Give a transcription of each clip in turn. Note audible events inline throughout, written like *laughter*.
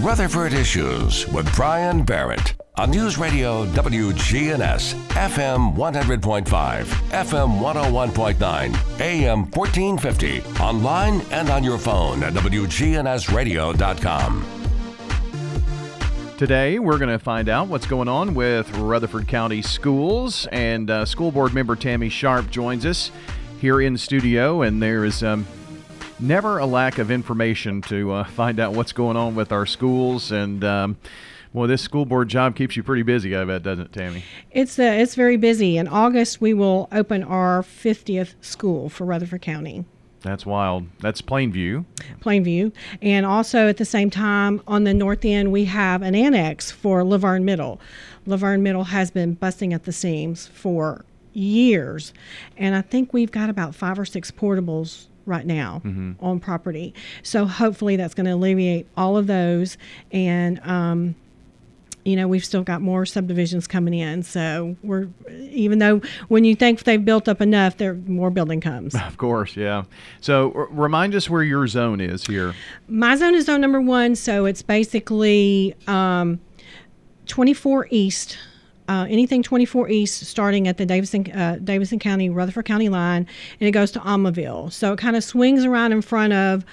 Rutherford Issues with Brian Barrett on News Radio WGNS, FM 100.5, FM 101.9, AM 1450, online and on your phone at WGNSradio.com. Today, we're going to find out what's going on with Rutherford County Schools, and uh, School Board member Tammy Sharp joins us here in studio, and there is um, never a lack of information to uh, *laughs* find out what's going on with our schools and. Um, well, this school board job keeps you pretty busy, I bet, doesn't it, Tammy? It's uh, it's very busy. In August, we will open our 50th school for Rutherford County. That's wild. That's Plainview. Plainview. And also at the same time, on the north end, we have an annex for La Vergne Middle. La Vergne Middle has been busting at the seams for years. And I think we've got about five or six portables right now Mm-hmm. on property. So hopefully that's going to alleviate all of those. And, um, you know, we've still got more subdivisions coming in. So we're, even though when you think they've built up enough, there more building comes. *laughs* Of course, yeah. So r- remind us where your zone is here. My zone is zone number one, so it's basically um, 24 East. Uh, anything 24 East, starting at the Davidson uh, Davidson County Rutherford County line, and it goes to Almaville. So it kind of swings around in front of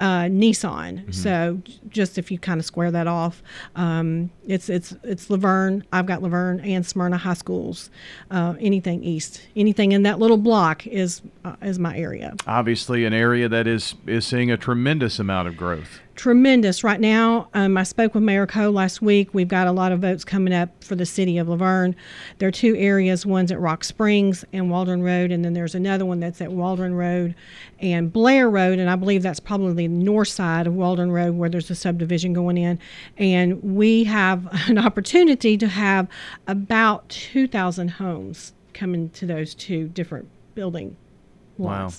uh, Nissan. So just if you kind of square that off, um, it's it's it's La Vergne. I've got La Vergne and Smyrna high schools. Uh, anything east, anything in that little block is uh, is my area. Obviously, an area that is is seeing a tremendous amount of growth. Tremendous right now. Um, I spoke with Mayor Cole last week. We've got a lot of votes coming up for the city of La Vergne. There are two areas. One's at Rock Springs and Waldron Road, and then there's another one that's at Waldron Road and Blair Road, and I believe that's probably the north side of Waldron Road where there's a subdivision going in. And we have *laughs* an opportunity to have about 2,000 homes coming to those two different building Wow.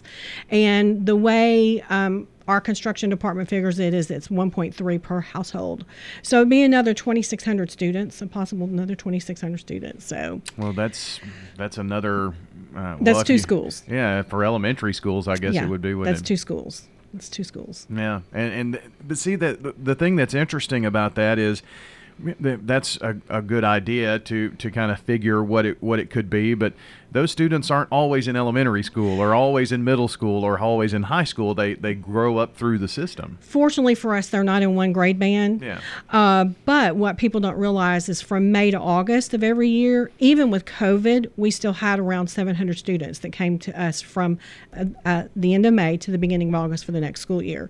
And the way um, our construction department figures it is it's 1.3 per household. So it'd be another 2,600 students, a possible another 2,600 students. So Well, that's that's another. Uh, well, that's two you- schools. Yeah, for elementary schools, I guess yeah, it would be. That's it? two schools. It's two schools. Yeah, and and but see that the, the thing that's interesting about that is that's a, a good idea to to kind of figure what it what it could be, but those students aren't always in elementary school or always in middle school or always in high school. They they grow up through the system. Fortunately for us, they're not in one grade band. Yeah. Uh, but what people don't realize is from May to August of every year, even with COVID, we still had around 700 students that came to us from uh, uh, the end of May to the beginning of August for the next school year.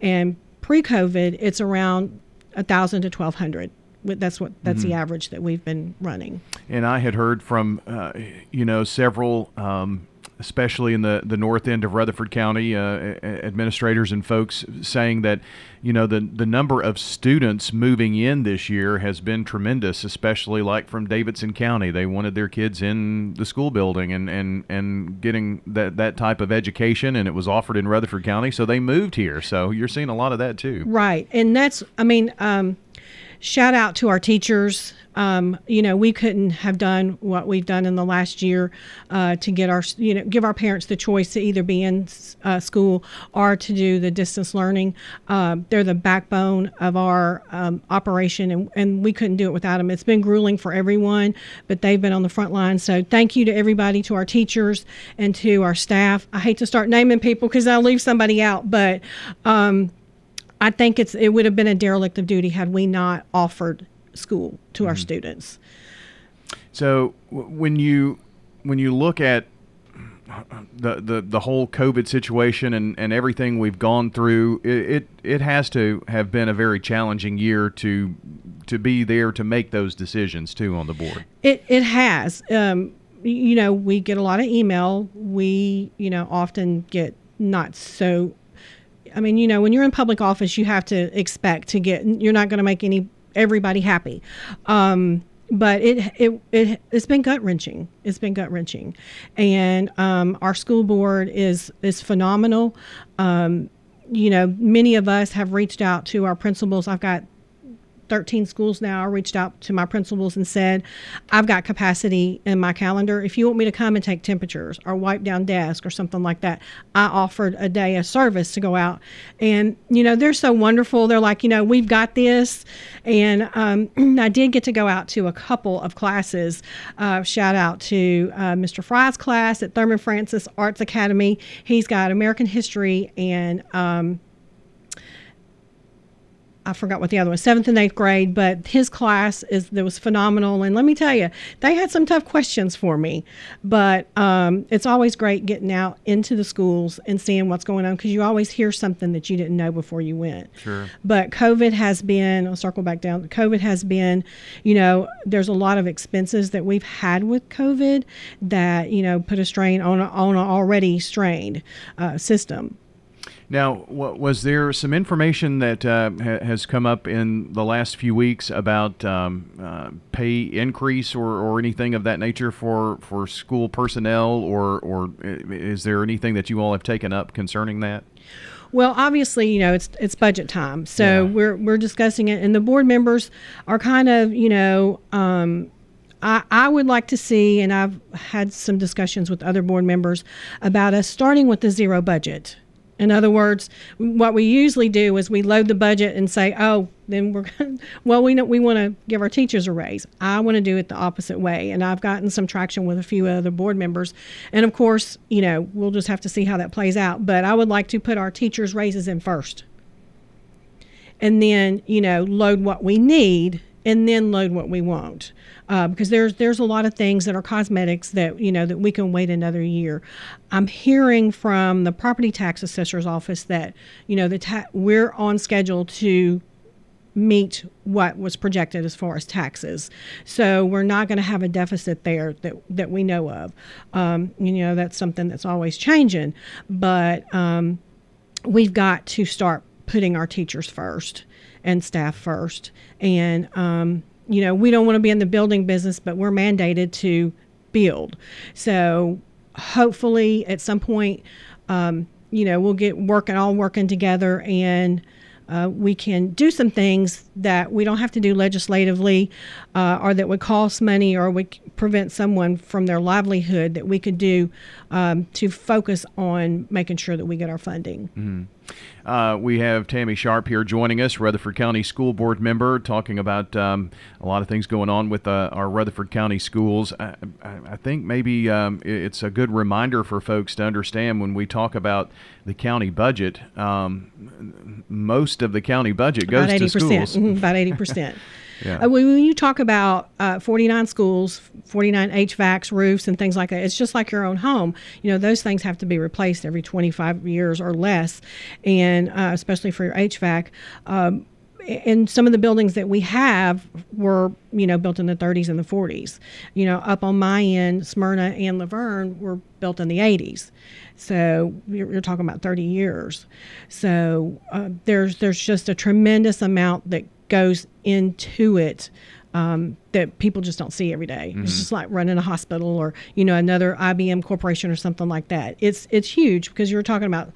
And pre-COVID, it's around 1,000 to 1,200. That's what that's the average that we've been running. And I had heard from, uh, you know, several, um, especially in the, the north end of Rutherford County, uh, administrators and folks saying that, you know, the, the number of students moving in this year has been tremendous, especially like from Davidson County. They wanted their kids in the school building and, and, and getting that, that type of education, and it was offered in Rutherford County, so they moved here. So you're seeing a lot of that too. Right. And that's, I mean, um, shout out to our teachers. Um, you know, we couldn't have done what we've done in the last year uh, to get our, you know, give our parents the choice to either be in uh, school or to do the distance learning. Uh, they're the backbone of our um, operation, and, and we couldn't do it without them. It's been grueling for everyone, but they've been on the front line. So thank you to everybody, to our teachers and to our staff. I hate to start naming people because I'll leave somebody out, but. I think it's it would have been a derelict of duty had we not offered school to our students. So w- when you when you look at the, the, the whole COVID situation and, and everything we've gone through, it, it it has to have been a very challenging year to to be there to make those decisions too on the board. It it has. Um, you know, we get a lot of email. We you know often get not so. I mean, you know, when you're in public office, you have to expect to get. You're not going to make any everybody happy. Um, but it it, it it's been gut wrenching. It's been gut wrenching, and um, our school board is is phenomenal. Um, you know, many of us have reached out to our principals. I've got 13 schools now. I reached out to my principals and said, I've got capacity in my calendar. If you want me to come and take temperatures or wipe down desks or something like that, I offered a day of service to go out. And, you know, they're so wonderful. They're like, you know, we've got this. And um, *clears throat* I did get to go out to a couple of classes. Uh, shout out to uh, Mr. Fry's class at Thurman Francis Arts Academy. He's got American history and um, I forgot what the other was, seventh and eighth grade, but his class is that was phenomenal. And let me tell you, they had some tough questions for me, but um, it's always great getting out into the schools and seeing what's going on because you always hear something that you didn't know before you went. Sure. But COVID has been, I'll circle back down. COVID has been, you know, there's a lot of expenses that we've had with COVID that you know put a strain on a, on an already strained uh, system. Now, was there some information that uh, ha- has come up in the last few weeks about um, uh, pay increase or, or anything of that nature for, for school personnel, or or is there anything that you all have taken up concerning that? Well, obviously, you know it's it's budget time, so yeah. we're we're discussing it, and the board members are kind of you know. Um, I, I would like to see, and I've had some discussions with other board members about us starting with the zero budget in other words, what we usually do is we load the budget and say, "Oh, then we're *laughs* well, we know we want to give our teachers a raise." I want to do it the opposite way, and I've gotten some traction with a few other board members. And of course, you know, we'll just have to see how that plays out. But I would like to put our teachers' raises in first, and then you know, load what we need, and then load what we want uh, because there's there's a lot of things that are cosmetics that you know that we can wait another year. I'm hearing from the property tax assessor's office that you know the ta- we're on schedule to meet what was projected as far as taxes. So we're not going to have a deficit there that, that we know of. Um, you know, that's something that's always changing, but um, we've got to start putting our teachers first and staff first. And um, you know, we don't want to be in the building business, but we're mandated to build. So hopefully at some point, um, you know, we'll get working all working together and uh, we can do some things that we don't have to do legislatively uh, or that would cost money or would prevent someone from their livelihood that we could do um, to focus on making sure that we get our funding. Mm-hmm. Uh, we have Tammy Sharp here joining us, Rutherford County School Board member, talking about um, a lot of things going on with uh, our Rutherford County schools. I, I think maybe um, it's a good reminder for folks to understand when we talk about the county budget, um, most of the county budget goes about 80%, to schools. Mm-hmm, about 80%. *laughs* Yeah. Uh, when you talk about uh, 49 schools, 49 HVACs, roofs, and things like that, it's just like your own home. You know, those things have to be replaced every 25 years or less, and uh, especially for your HVAC. Um, and some of the buildings that we have were, you know, built in the 30s and the 40s. You know, up on my end, Smyrna and La Vergne were built in the 80s. So you're, you're talking about 30 years. So uh, there's there's just a tremendous amount that goes into it um, that people just don't see every day. Mm-hmm. It's just like running a hospital or you know another IBM corporation or something like that. It's it's huge because you're talking about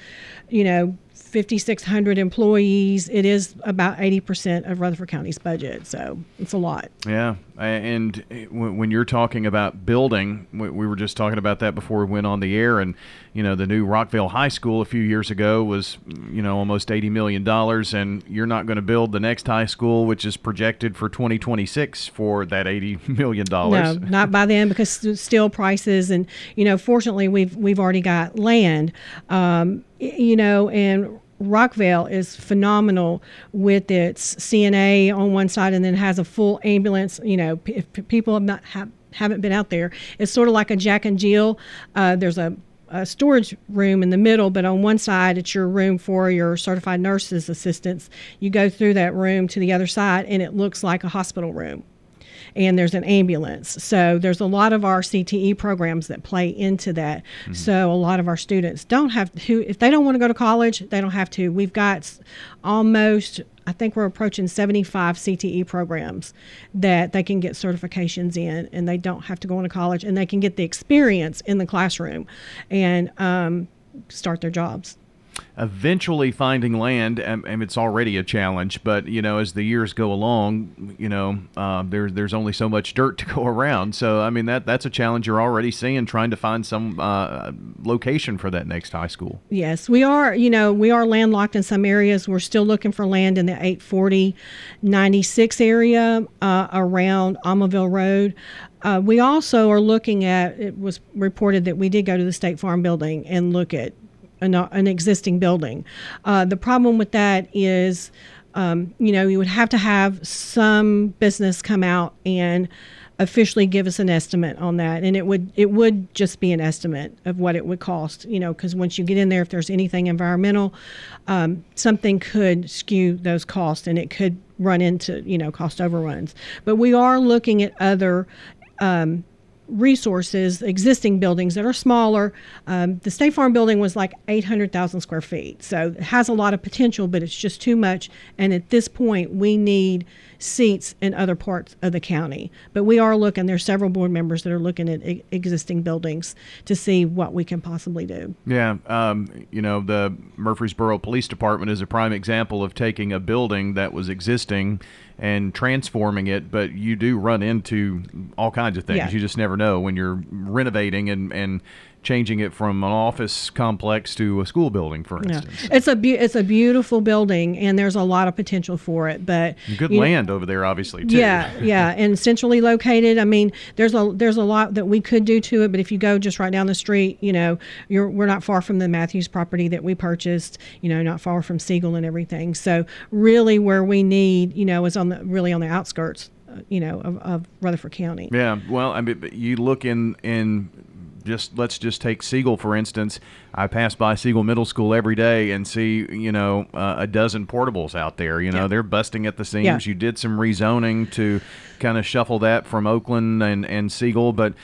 you know 5,600 employees. It is about 80% of Rutherford County's budget, so it's a lot. Yeah, and when you're talking about building, we were just talking about that before we went on the air, and you know the new Rockvale High School a few years ago was you know almost 80 million dollars, and you're not going to build the next high school, which is projected for 2026 for that 80 *laughs* million dollars. No, not by then because steel prices, and you know, fortunately we've we've already got land. Um, you know, and Rockvale is phenomenal with its CNA on one side and then has a full ambulance. You know, if people have not have, haven't been out there, it's sort of like a Jack and Jill. Uh, there's a, a, storage room in the middle, but on one side it's your room for your certified nurses assistants. You go through that room to the other side, and it looks like a hospital room and there's an ambulance. So there's a lot of our CTE programs that play into that. Mm-hmm. So a lot of our students don't have who if they don't want to go to college, they don't have to. We've got almost I think we're approaching 75 CTE programs that they can get certifications in, and they don't have to go into college, and they can get the experience in the classroom and um, start their jobs. Eventually finding land, and, and, it's already a challenge. But you know, as the years go along, you know, uh, there's there's only so much dirt to *laughs* go around. So I mean, that that's a challenge you're already seeing, trying to find some uh, location for that next high school. Yes, we are. You know, we are landlocked in some areas. We're still looking for land in the 840, 96 area uh, around Almaville Road. Uh, we also are looking at. It was reported that we did go to the State Farm building and look at an, an existing building. Uh, the problem with that is, um, you know, you would have to have some business come out and officially give us an estimate on that and it would it would just be an estimate of what it would cost you know because once you get in there if there's anything environmental um, something could skew those costs and it could run into you know cost overruns but we are looking at other um, resources, existing buildings that are smaller. Um, the State Farm building was like 800,000 square feet. So it has a lot of potential, but it's just too much. And at this point, we need seats in other parts of the county. But we are looking, there's several board members that are looking at e- existing buildings to see what we can possibly do. Yeah. Um, you know, the Murfreesboro Police Department is a prime example of taking a building that was existing and transforming it, but you do run into all kinds of things. Yeah. You just never know when you're renovating and, and changing it from an office complex to a school building, for instance. Yeah. It's a be- it's a beautiful building, and there's a lot of potential for it. But good land know, over there, obviously. Too. Yeah, *laughs* yeah, and centrally located. I mean, there's a there's a lot that we could do to it, but if you go just right down the street, you know, you're we're not far from the Matthews property that we purchased. You know, not far from Siegel and everything. So really, where we need, you know, is on the really on the outskirts uh, you know of, of, Rutherford County. Yeah, well, I mean, you look in in just let's just take Siegel for instance. I pass by Siegel Middle School every day and see you know uh, a dozen portables out there. You know yeah. they're busting at the seams. Yeah. You did some rezoning to kind of shuffle that from Oakland and and Siegel, but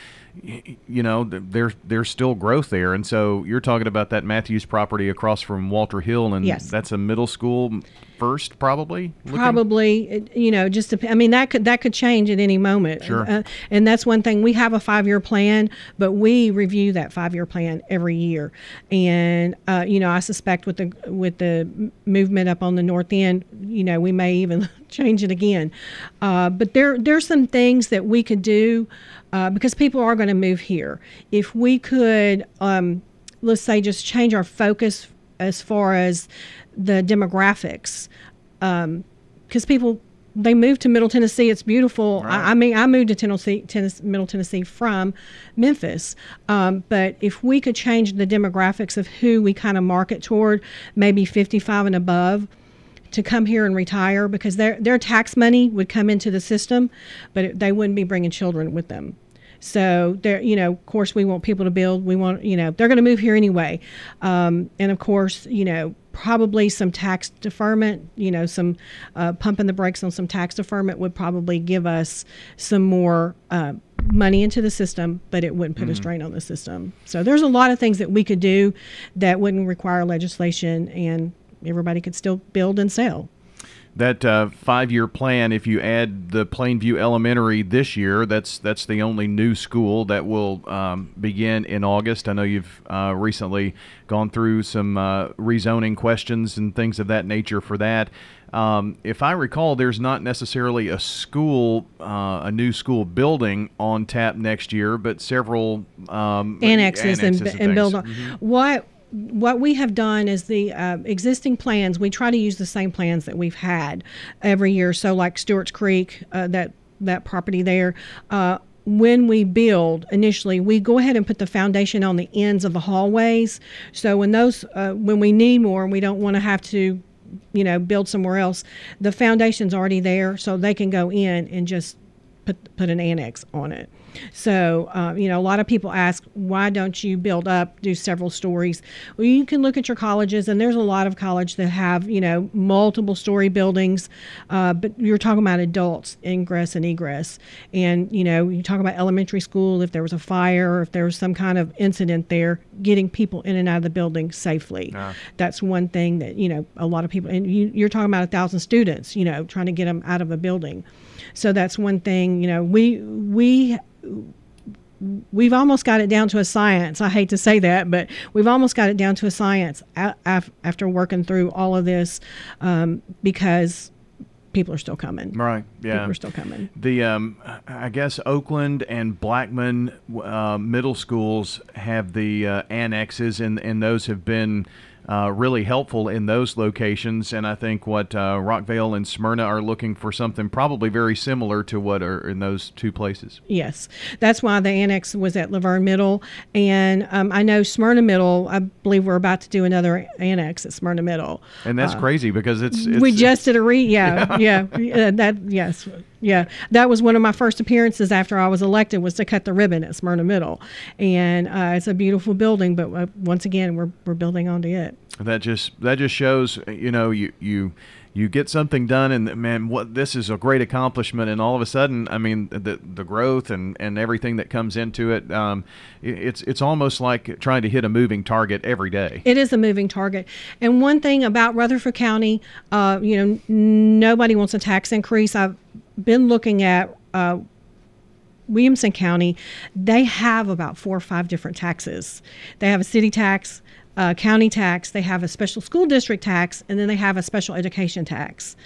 you know there's there's still growth there and so you're talking about that Matthews property across from Walter Hill and yes. that's a middle school first probably looking? probably you know just to, i mean that could that could change at any moment sure. Uh, and that's one thing we have a five year plan but we review that five year plan every year and uh, you know i suspect with the with the movement up on the north end you know we may even *laughs* change it again uh, but there there's some things that we could do uh, because people are going to move here if we could um, let's say just change our focus as far as the demographics because um, people they moved to Middle Tennessee. It's beautiful. Right. I, I, mean, I moved to Tennessee, Tennessee Middle Tennessee from Memphis. Um, but if we could change the demographics of who we kind of market toward, maybe 55 and above, to come here and retire because their their tax money would come into the system, but it, they wouldn't be bringing children with them. So there, you know, of course, we want people to build. We want, you know, they're going to move here anyway, um, and of course, you know, probably some tax deferment, you know, some uh, pumping the brakes on some tax deferment would probably give us some more uh, money into the system, but it wouldn't put mm-hmm. a strain on the system. So there's a lot of things that we could do that wouldn't require legislation and everybody could still build and sell that uh, five-year plan, if you add the Plainview Elementary this year, that's that's the only new school that will um, begin in August. I know you've uh, recently gone through some uh, rezoning questions and things of that nature for that. Um, if I recall, there's not necessarily a school, uh, a new school building on tap next year, but several um, annexes, annexes and, and, and build on. Mm-hmm. What what we have done is the uh, existing plans. We try to use the same plans that we've had every year. So, like Stewart's Creek, uh, that that property there. Uh, when we build initially, we go ahead and put the foundation on the ends of the hallways. So when those, uh, when we need more, and we don't want to have to, you know, build somewhere else, the foundation's already there, so they can go in and just put put an annex on it. So, uh, you know, a lot of people ask, why don't you build up, do several stories? Well, you can look at your colleges, and there's a lot of college that have, you know, multiple story buildings, uh, but you're talking about adults, ingress and egress. And, you know, you talk about elementary school, if there was a fire or if there was some kind of incident there, getting people in and out of the building safely. Yeah. That's one thing that, you know, a lot of people, and you, you're talking about a thousand students, you know, trying to get them out of a building. So that's one thing, you know, we, we, we've almost got it down to a science. I hate to say that, but we've almost got it down to a science after working through all of this um, because people are still coming. Right. Yeah. People are still coming. The um, I guess Oakland and Blackman uh, middle schools have the uh, annexes, and and those have been uh, really helpful in those locations. And I think what uh, Rockvale and Smyrna are looking for something probably very similar to what are in those two places. Yes, that's why the annex was at La Vergne Middle, and um, I know Smyrna Middle. I believe we're about to do another annex at Smyrna Middle. And that's uh, crazy because it's, it's, we just did a re yeah *laughs* yeah, yeah that yes yeah, that was one of my first appearances after I was elected was to cut the ribbon at Smyrna Middle, and uh, it's a beautiful building. But uh, once again, we're we're building onto it. That just that just shows you know you you you get something done and man what this is a great accomplishment and all of a sudden i mean the the growth and and everything that comes into it um, it's it's almost like trying to hit a moving target every day it is a moving target and one thing about rutherford county uh, you know nobody wants a tax increase i've been looking at uh, Williamson County, they have about four or five different taxes. They have a city tax, a county tax, they have a special school district tax, and then they have a special education tax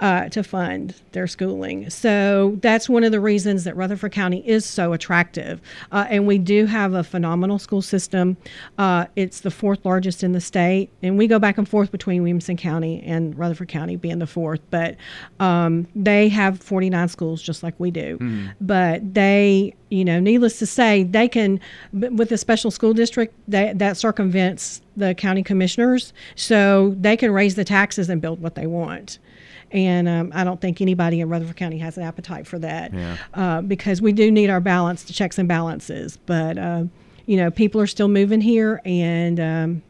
uh, to fund their schooling. So that's one of the reasons that Rutherford County is so attractive. Uh, and we do have a phenomenal school system. Uh, it's the fourth largest in the state, and we go back and forth between Williamson County and Rutherford County being the fourth. But um, they have 49 schools just like we do. Mm. But they you know, needless to say, they can, with a special school district, that, that circumvents the county commissioners. So they can raise the taxes and build what they want and um, I don't think anybody in Rutherford County has an appetite for that yeah. uh, because we do need our balance, the checks and balances. But uh, you know, people are still moving here, and um,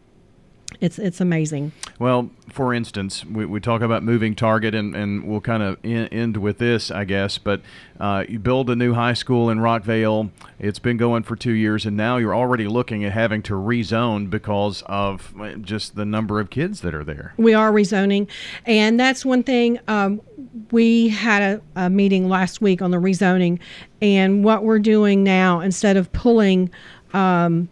it's it's amazing. Well, for instance, we, we talk about moving target, and, and we'll kind of end with this, I guess. But uh, you build a new high school in Rockvale. It's been going for two years, and now you're already looking at having to rezone because of just the number of kids that are there. We are rezoning, and that's one thing. Um, we had a, a meeting last week on the rezoning, and what we're doing now, instead of pulling um,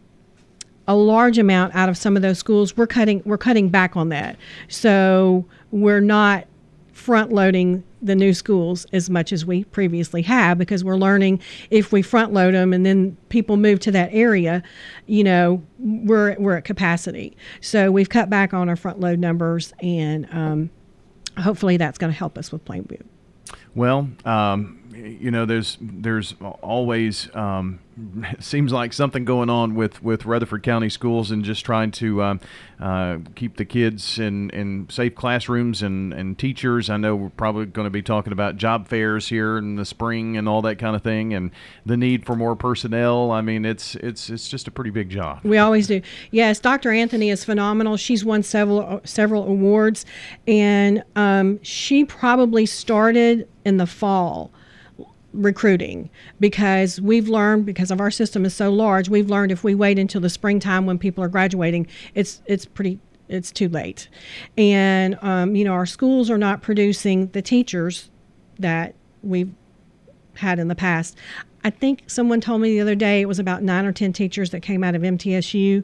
a large amount out of some of those schools. We're cutting we're cutting back on that. So we're not front loading the new schools as much as we previously have because we're learning if we front load them and then people move to that area, you know, we're we're at capacity. So we've cut back on our front load numbers and um, hopefully that's going to help us with Plainview. Well, um, you know, there's there's always um, *laughs* seems like something going on with, with Rutherford County schools and just trying to um, uh, keep the kids in, in safe classrooms and, and teachers. I know we're probably going to be talking about job fairs here in the spring and all that kind of thing, and the need for more personnel. I mean, it's it's it's just a pretty big job. We always do. Yes, Dr. Anthony is phenomenal. She's won several several awards, and um, she probably started in the fall recruiting because we've learned because of our system is so large we've learned if we wait until the springtime when people are graduating it's it's pretty it's too late and um, you know our schools are not producing the teachers that we've had in the past I think someone told me the other day it was about nine or 10 teachers that came out of MTSU.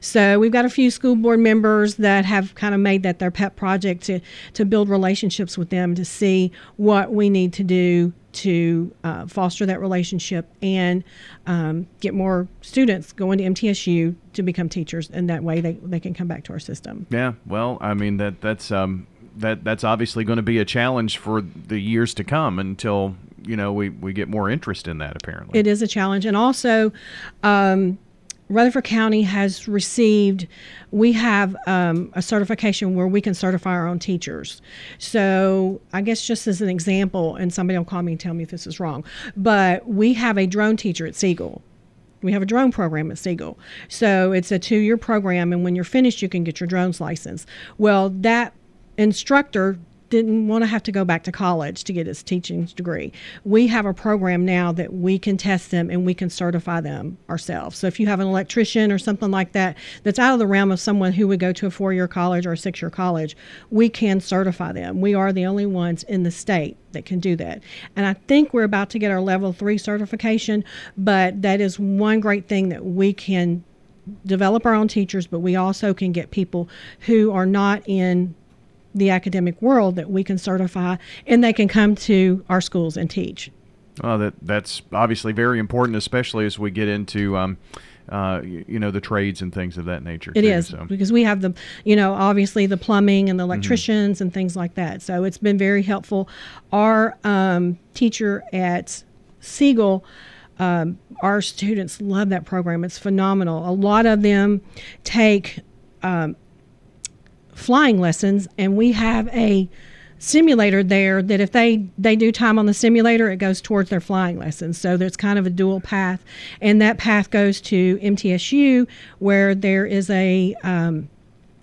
So we've got a few school board members that have kind of made that their pet project to, to build relationships with them to see what we need to do to uh, foster that relationship and um, get more students going to MTSU to become teachers. And that way they, they can come back to our system. Yeah, well, I mean, that that's. Um that that's obviously going to be a challenge for the years to come until you know we, we get more interest in that apparently it is a challenge and also um, rutherford county has received we have um, a certification where we can certify our own teachers so i guess just as an example and somebody will call me and tell me if this is wrong but we have a drone teacher at siegel we have a drone program at Siegel. So it's a two year program, and when you're finished, you can get your drones license. Well, that instructor didn't want to have to go back to college to get his teaching degree. We have a program now that we can test them and we can certify them ourselves. So if you have an electrician or something like that that's out of the realm of someone who would go to a four year college or a six year college, we can certify them. We are the only ones in the state that can do that. And I think we're about to get our level three certification, but that is one great thing that we can develop our own teachers, but we also can get people who are not in the academic world that we can certify and they can come to our schools and teach. Oh, that that's obviously very important, especially as we get into. Um, uh, you, you, know the trades and things of that nature. It too, is so. because we have the, you know, obviously the plumbing and the electricians mm-hmm. and things like that. So it's been very helpful. Our um, teacher at Siegel, um, our students love that program. It's phenomenal. A lot of them take um, flying lessons, and we have a simulator there that if they they do time on the simulator it goes towards their flying lessons. So there's kind of a dual path and that path goes to mtsu where there is a um,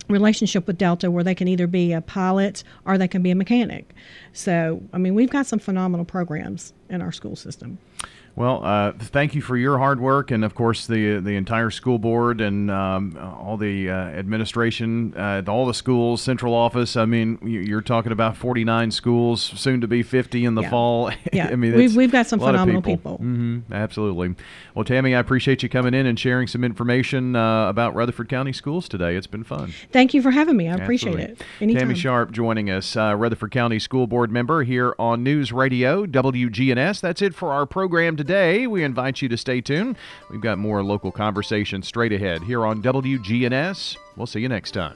relationship with delta where they can either be a pilot or they can be a mechanic so i mean we've got some phenomenal programs in our school system well, uh, thank you for your hard work, and of course the the entire school board and um, all the uh, administration, uh, all the schools, central office. I mean, you're talking about 49 schools, soon to be 50 in the yeah. fall. *laughs* Yeah, I mean, we've, we've got some phenomenal people. people. Mm-hmm. Absolutely. Well, Tammy, I appreciate you coming in and sharing some information uh, about Rutherford County schools today. It's been fun. Thank you for having me. I appreciate Absolutely. it. Anytime. Tammy Sharp joining us, uh, Rutherford County School Board member here on News Radio WGNS. That's it for our program today. We invite you to stay tuned. We've got more local conversation straight ahead here on WGNS. We'll see you next time.